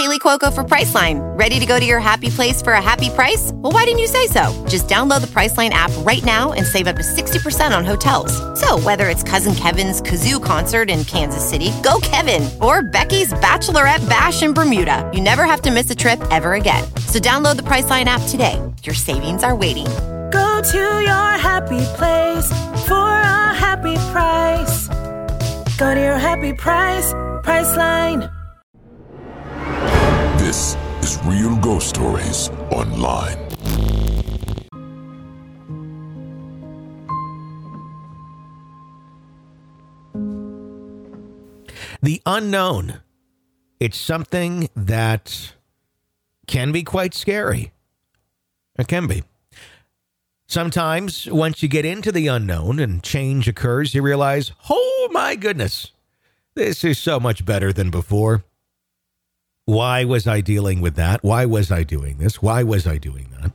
Kaley Cuoco for Priceline. Ready to go to your happy place for a happy price? Well, why didn't you say so? Just download the Priceline app right now and save up to 60% on hotels. So, whether it's Cousin Kevin's Kazoo concert in Kansas City, go Kevin, or Becky's Bachelorette Bash in Bermuda, you never have to miss a trip ever again. So, download the Priceline app today. Your savings are waiting. Go to your happy place for a happy price. Go to your happy price, Priceline. This is Real Ghost Stories Online. The unknown. It's something that can be quite scary. It can be. Sometimes, once you get into the unknown and change occurs, you realize, oh my goodness, this is so much better than before. Why was I dealing with that? Why was I doing this? Why was I doing that?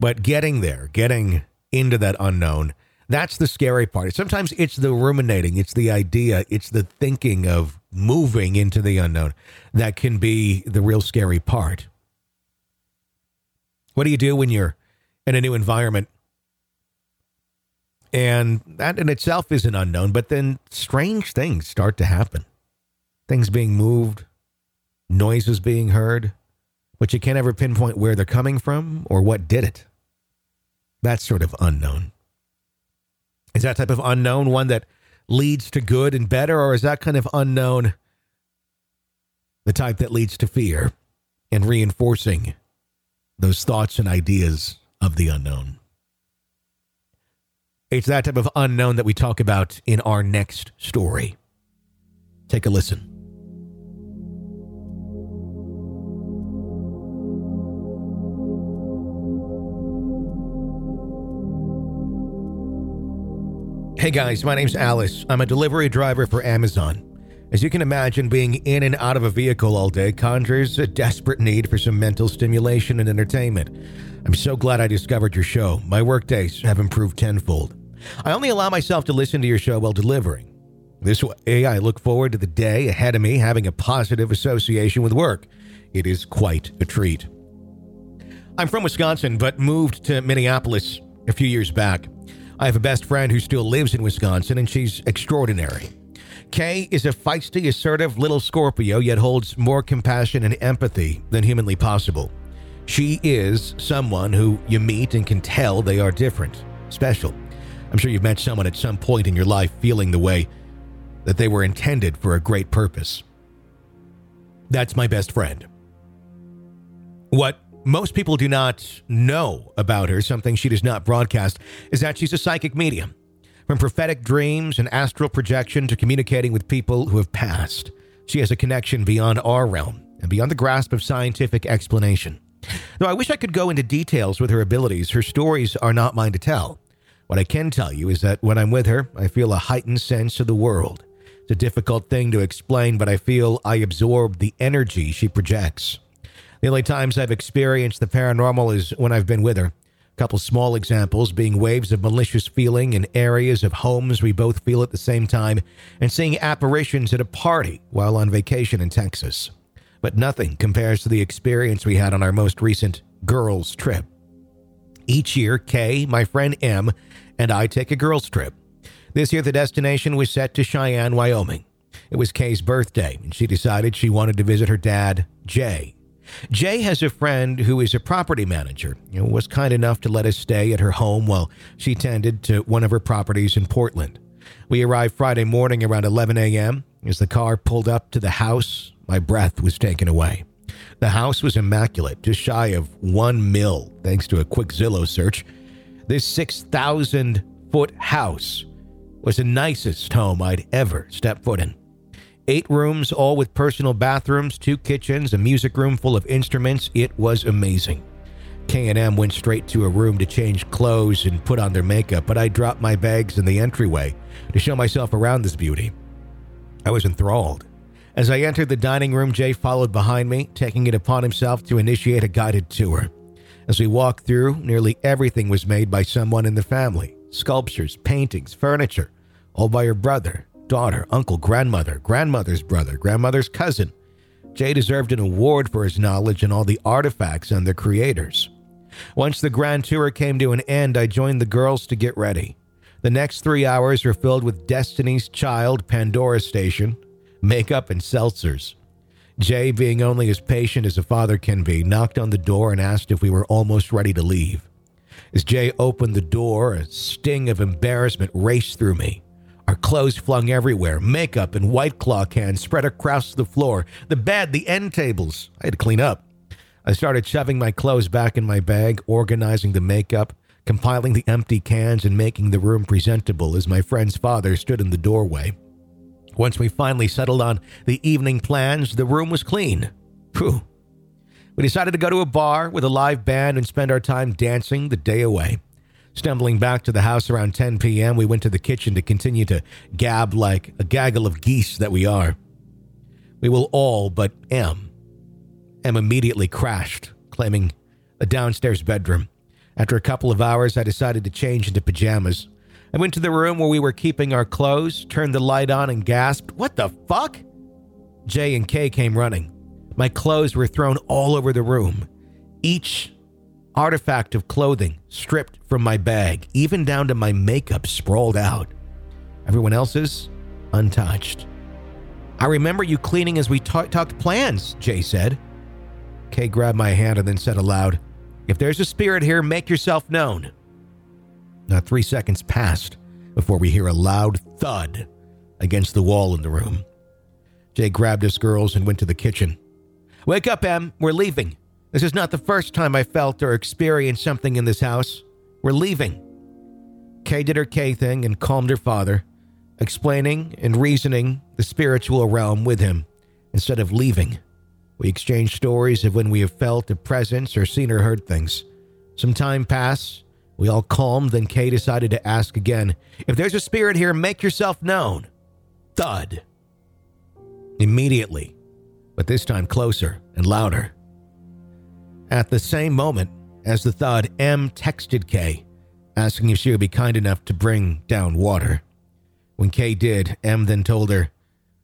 But getting there, getting into that unknown, that's the scary part. Sometimes it's the ruminating, it's the idea, it's the thinking of moving into the unknown that can be the real scary part. What do you do when you're in a new environment? And that in itself is an unknown, but then strange things start to happen. Things being moved, noises being heard, but you can't ever pinpoint where they're coming from or what did it. That's sort of unknown. Is that type of unknown one that leads to good and better, or is that kind of unknown the type that leads to fear and reinforcing those thoughts and ideas of the unknown? It's that type of unknown that we talk about in our next story. Take a listen. Hey guys, my name's Alice. I'm a delivery driver for Amazon. As you can imagine, being in and out of a vehicle all day conjures a desperate need for some mental stimulation and entertainment. I'm so glad I discovered your show. My workdays have improved tenfold. I only allow myself to listen to your show while delivering. This way, I look forward to the day ahead of me having a positive association with work. It is quite a treat. I'm from Wisconsin, but moved to Minneapolis a few years back. I have a best friend who still lives in Wisconsin, and she's extraordinary. Kay is a feisty, assertive little Scorpio, yet holds more compassion and empathy than humanly possible. She is someone who you meet and can tell they are different, special. I'm sure you've met someone at some point in your life feeling the way that they were intended for a great purpose. That's my best friend. What most people do not know about her, something she does not broadcast, is that she's a psychic medium. From prophetic dreams and astral projection to communicating with people who have passed, she has a connection beyond our realm and beyond the grasp of scientific explanation. Though I wish I could go into details with her abilities, her stories are not mine to tell. What I can tell you is that when I'm with her, I feel a heightened sense of the world. It's a difficult thing to explain, but I feel I absorb the energy she projects. The only times I've experienced the paranormal is when I've been with her. A couple small examples being waves of malicious feeling in areas of homes we both feel at the same time, and seeing apparitions at a party while on vacation in Texas. But nothing compares to the experience we had on our most recent girls' trip. Each year, Kay, my friend M, and I take a girls' trip. This year, the destination was set to Cheyenne, Wyoming. It was Kay's birthday, and she decided she wanted to visit her dad, Jay. Jay has a friend who is a property manager and was kind enough to let us stay at her home while she tended to one of her properties in Portland. We arrived Friday morning around 11 a.m. As the car pulled up to the house, my breath was taken away. The house was immaculate, just shy of one mil, thanks to a quick Zillow search. This 6,000 foot house was the nicest home I'd ever stepped foot in. Eight rooms, all with personal bathrooms, two kitchens, a music room full of instruments. It was amazing. K&M went straight to a room to change clothes and put on their makeup, but I dropped my bags in the entryway to show myself around this beauty. I was enthralled. As I entered the dining room, Jay followed behind me, taking it upon himself to initiate a guided tour. As we walked through, nearly everything was made by someone in the family sculptures, paintings, furniture, all by her brother, daughter, uncle, grandmother, grandmother's brother, grandmother's cousin. Jay deserved an award for his knowledge and all the artifacts and their creators. Once the grand tour came to an end, I joined the girls to get ready. The next three hours were filled with Destiny's Child Pandora Station, makeup, and seltzers. Jay, being only as patient as a father can be, knocked on the door and asked if we were almost ready to leave. As Jay opened the door, a sting of embarrassment raced through me. Our clothes flung everywhere, makeup and white claw cans spread across the floor, the bed, the end tables. I had to clean up. I started shoving my clothes back in my bag, organizing the makeup, compiling the empty cans, and making the room presentable as my friend's father stood in the doorway. Once we finally settled on the evening plans, the room was clean. Phew. We decided to go to a bar with a live band and spend our time dancing the day away. Stumbling back to the house around 10 p.m., we went to the kitchen to continue to gab like a gaggle of geese that we are. We will all but M. M immediately crashed, claiming a downstairs bedroom. After a couple of hours, I decided to change into pajamas. I went to the room where we were keeping our clothes, turned the light on, and gasped, What the fuck? Jay and Kay came running. My clothes were thrown all over the room. Each artifact of clothing stripped from my bag, even down to my makeup sprawled out. Everyone else's untouched. I remember you cleaning as we talk- talked plans, Jay said. Kay grabbed my hand and then said aloud, If there's a spirit here, make yourself known. Not three seconds passed before we hear a loud thud against the wall in the room. Jay grabbed us girls and went to the kitchen. Wake up, Em. We're leaving. This is not the first time I felt or experienced something in this house. We're leaving. Kay did her Kay thing and calmed her father, explaining and reasoning the spiritual realm with him instead of leaving. We exchanged stories of when we have felt a presence or seen or heard things. Some time passed. We all calmed, then Kay decided to ask again If there's a spirit here, make yourself known. Thud. Immediately, but this time closer and louder. At the same moment as the thud, M texted Kay, asking if she would be kind enough to bring down water. When Kay did, M then told her,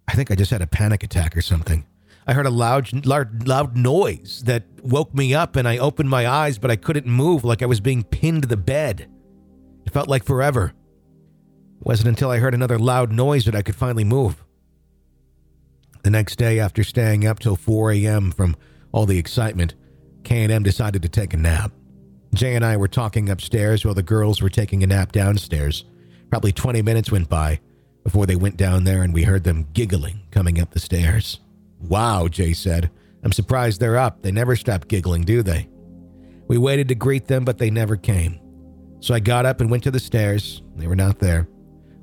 I think I just had a panic attack or something. I heard a loud, loud, loud noise that woke me up, and I opened my eyes, but I couldn't move like I was being pinned to the bed. It felt like forever. It wasn't until I heard another loud noise that I could finally move. The next day, after staying up till 4 a.m. from all the excitement, K&M decided to take a nap. Jay and I were talking upstairs while the girls were taking a nap downstairs. Probably 20 minutes went by before they went down there and we heard them giggling coming up the stairs. Wow, Jay said. I'm surprised they're up. They never stop giggling, do they? We waited to greet them, but they never came. So I got up and went to the stairs. They were not there.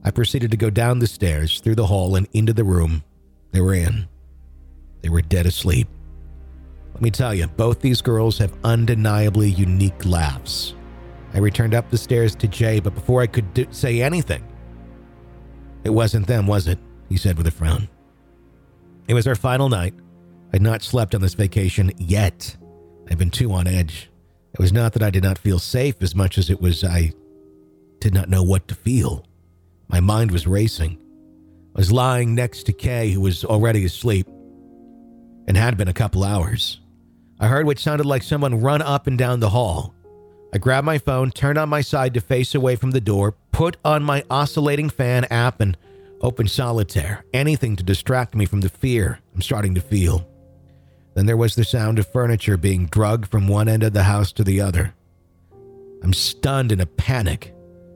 I proceeded to go down the stairs, through the hall, and into the room they were in. They were dead asleep. Let me tell you, both these girls have undeniably unique laughs. I returned up the stairs to Jay, but before I could do- say anything, it wasn't them, was it? He said with a frown. It was our final night. I'd not slept on this vacation yet. I'd been too on edge. It was not that I did not feel safe as much as it was I did not know what to feel. My mind was racing. I was lying next to Kay, who was already asleep and had been a couple hours. I heard what sounded like someone run up and down the hall. I grabbed my phone, turned on my side to face away from the door, put on my oscillating fan app, and Open solitaire, anything to distract me from the fear I'm starting to feel. Then there was the sound of furniture being drugged from one end of the house to the other. I'm stunned in a panic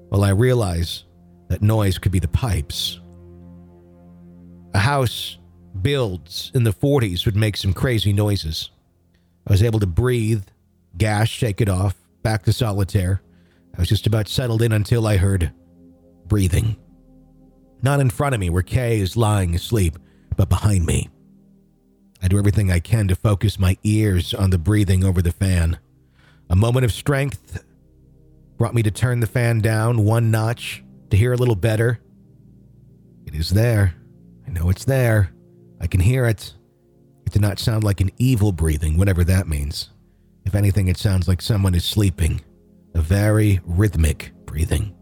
while I realize that noise could be the pipes. A house builds in the 40s would make some crazy noises. I was able to breathe, gas, shake it off, back to solitaire. I was just about settled in until I heard breathing. Not in front of me where Kay is lying asleep, but behind me. I do everything I can to focus my ears on the breathing over the fan. A moment of strength brought me to turn the fan down one notch to hear a little better. It is there. I know it's there. I can hear it. It did not sound like an evil breathing, whatever that means. If anything, it sounds like someone is sleeping. A very rhythmic breathing.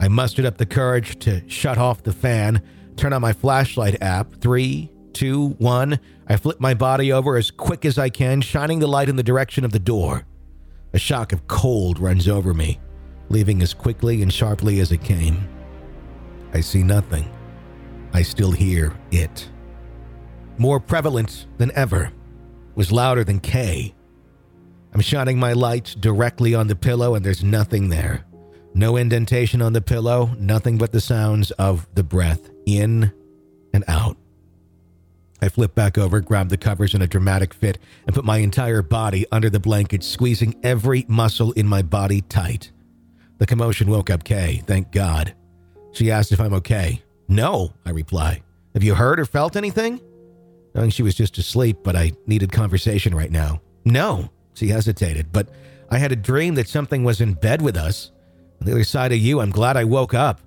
I mustered up the courage to shut off the fan, turn on my flashlight app. Three, two, one. I flip my body over as quick as I can, shining the light in the direction of the door. A shock of cold runs over me, leaving as quickly and sharply as it came. I see nothing. I still hear it. More prevalent than ever, was louder than K. I'm shining my light directly on the pillow, and there's nothing there. No indentation on the pillow, nothing but the sounds of the breath in and out. I flip back over, grab the covers in a dramatic fit, and put my entire body under the blanket, squeezing every muscle in my body tight. The commotion woke up Kay, thank God. She asked if I'm okay. No, I reply. Have you heard or felt anything? Knowing she was just asleep, but I needed conversation right now. No, she hesitated, but I had a dream that something was in bed with us. On the other side of you, I'm glad I woke up.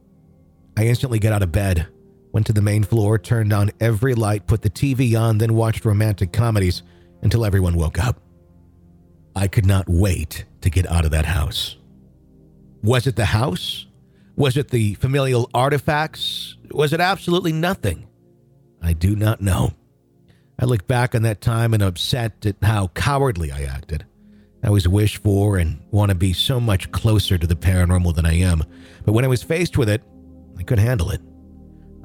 I instantly got out of bed, went to the main floor, turned on every light, put the TV on, then watched romantic comedies until everyone woke up. I could not wait to get out of that house. Was it the house? Was it the familial artifacts? Was it absolutely nothing? I do not know. I look back on that time and upset at how cowardly I acted. I always wish for and want to be so much closer to the paranormal than I am, but when I was faced with it, I couldn't handle it.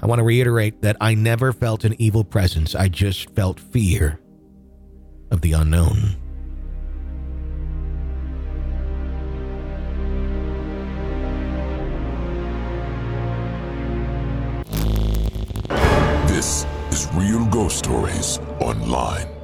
I want to reiterate that I never felt an evil presence, I just felt fear of the unknown.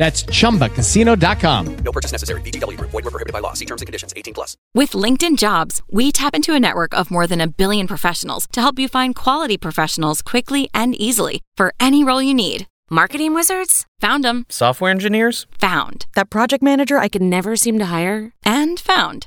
That's ChumbaCasino.com. No purchase necessary. VGW Group. Void were prohibited by law. See terms and conditions. 18 plus. With LinkedIn Jobs, we tap into a network of more than a billion professionals to help you find quality professionals quickly and easily for any role you need. Marketing wizards? Found them. Software engineers? Found. That project manager I could never seem to hire? And found.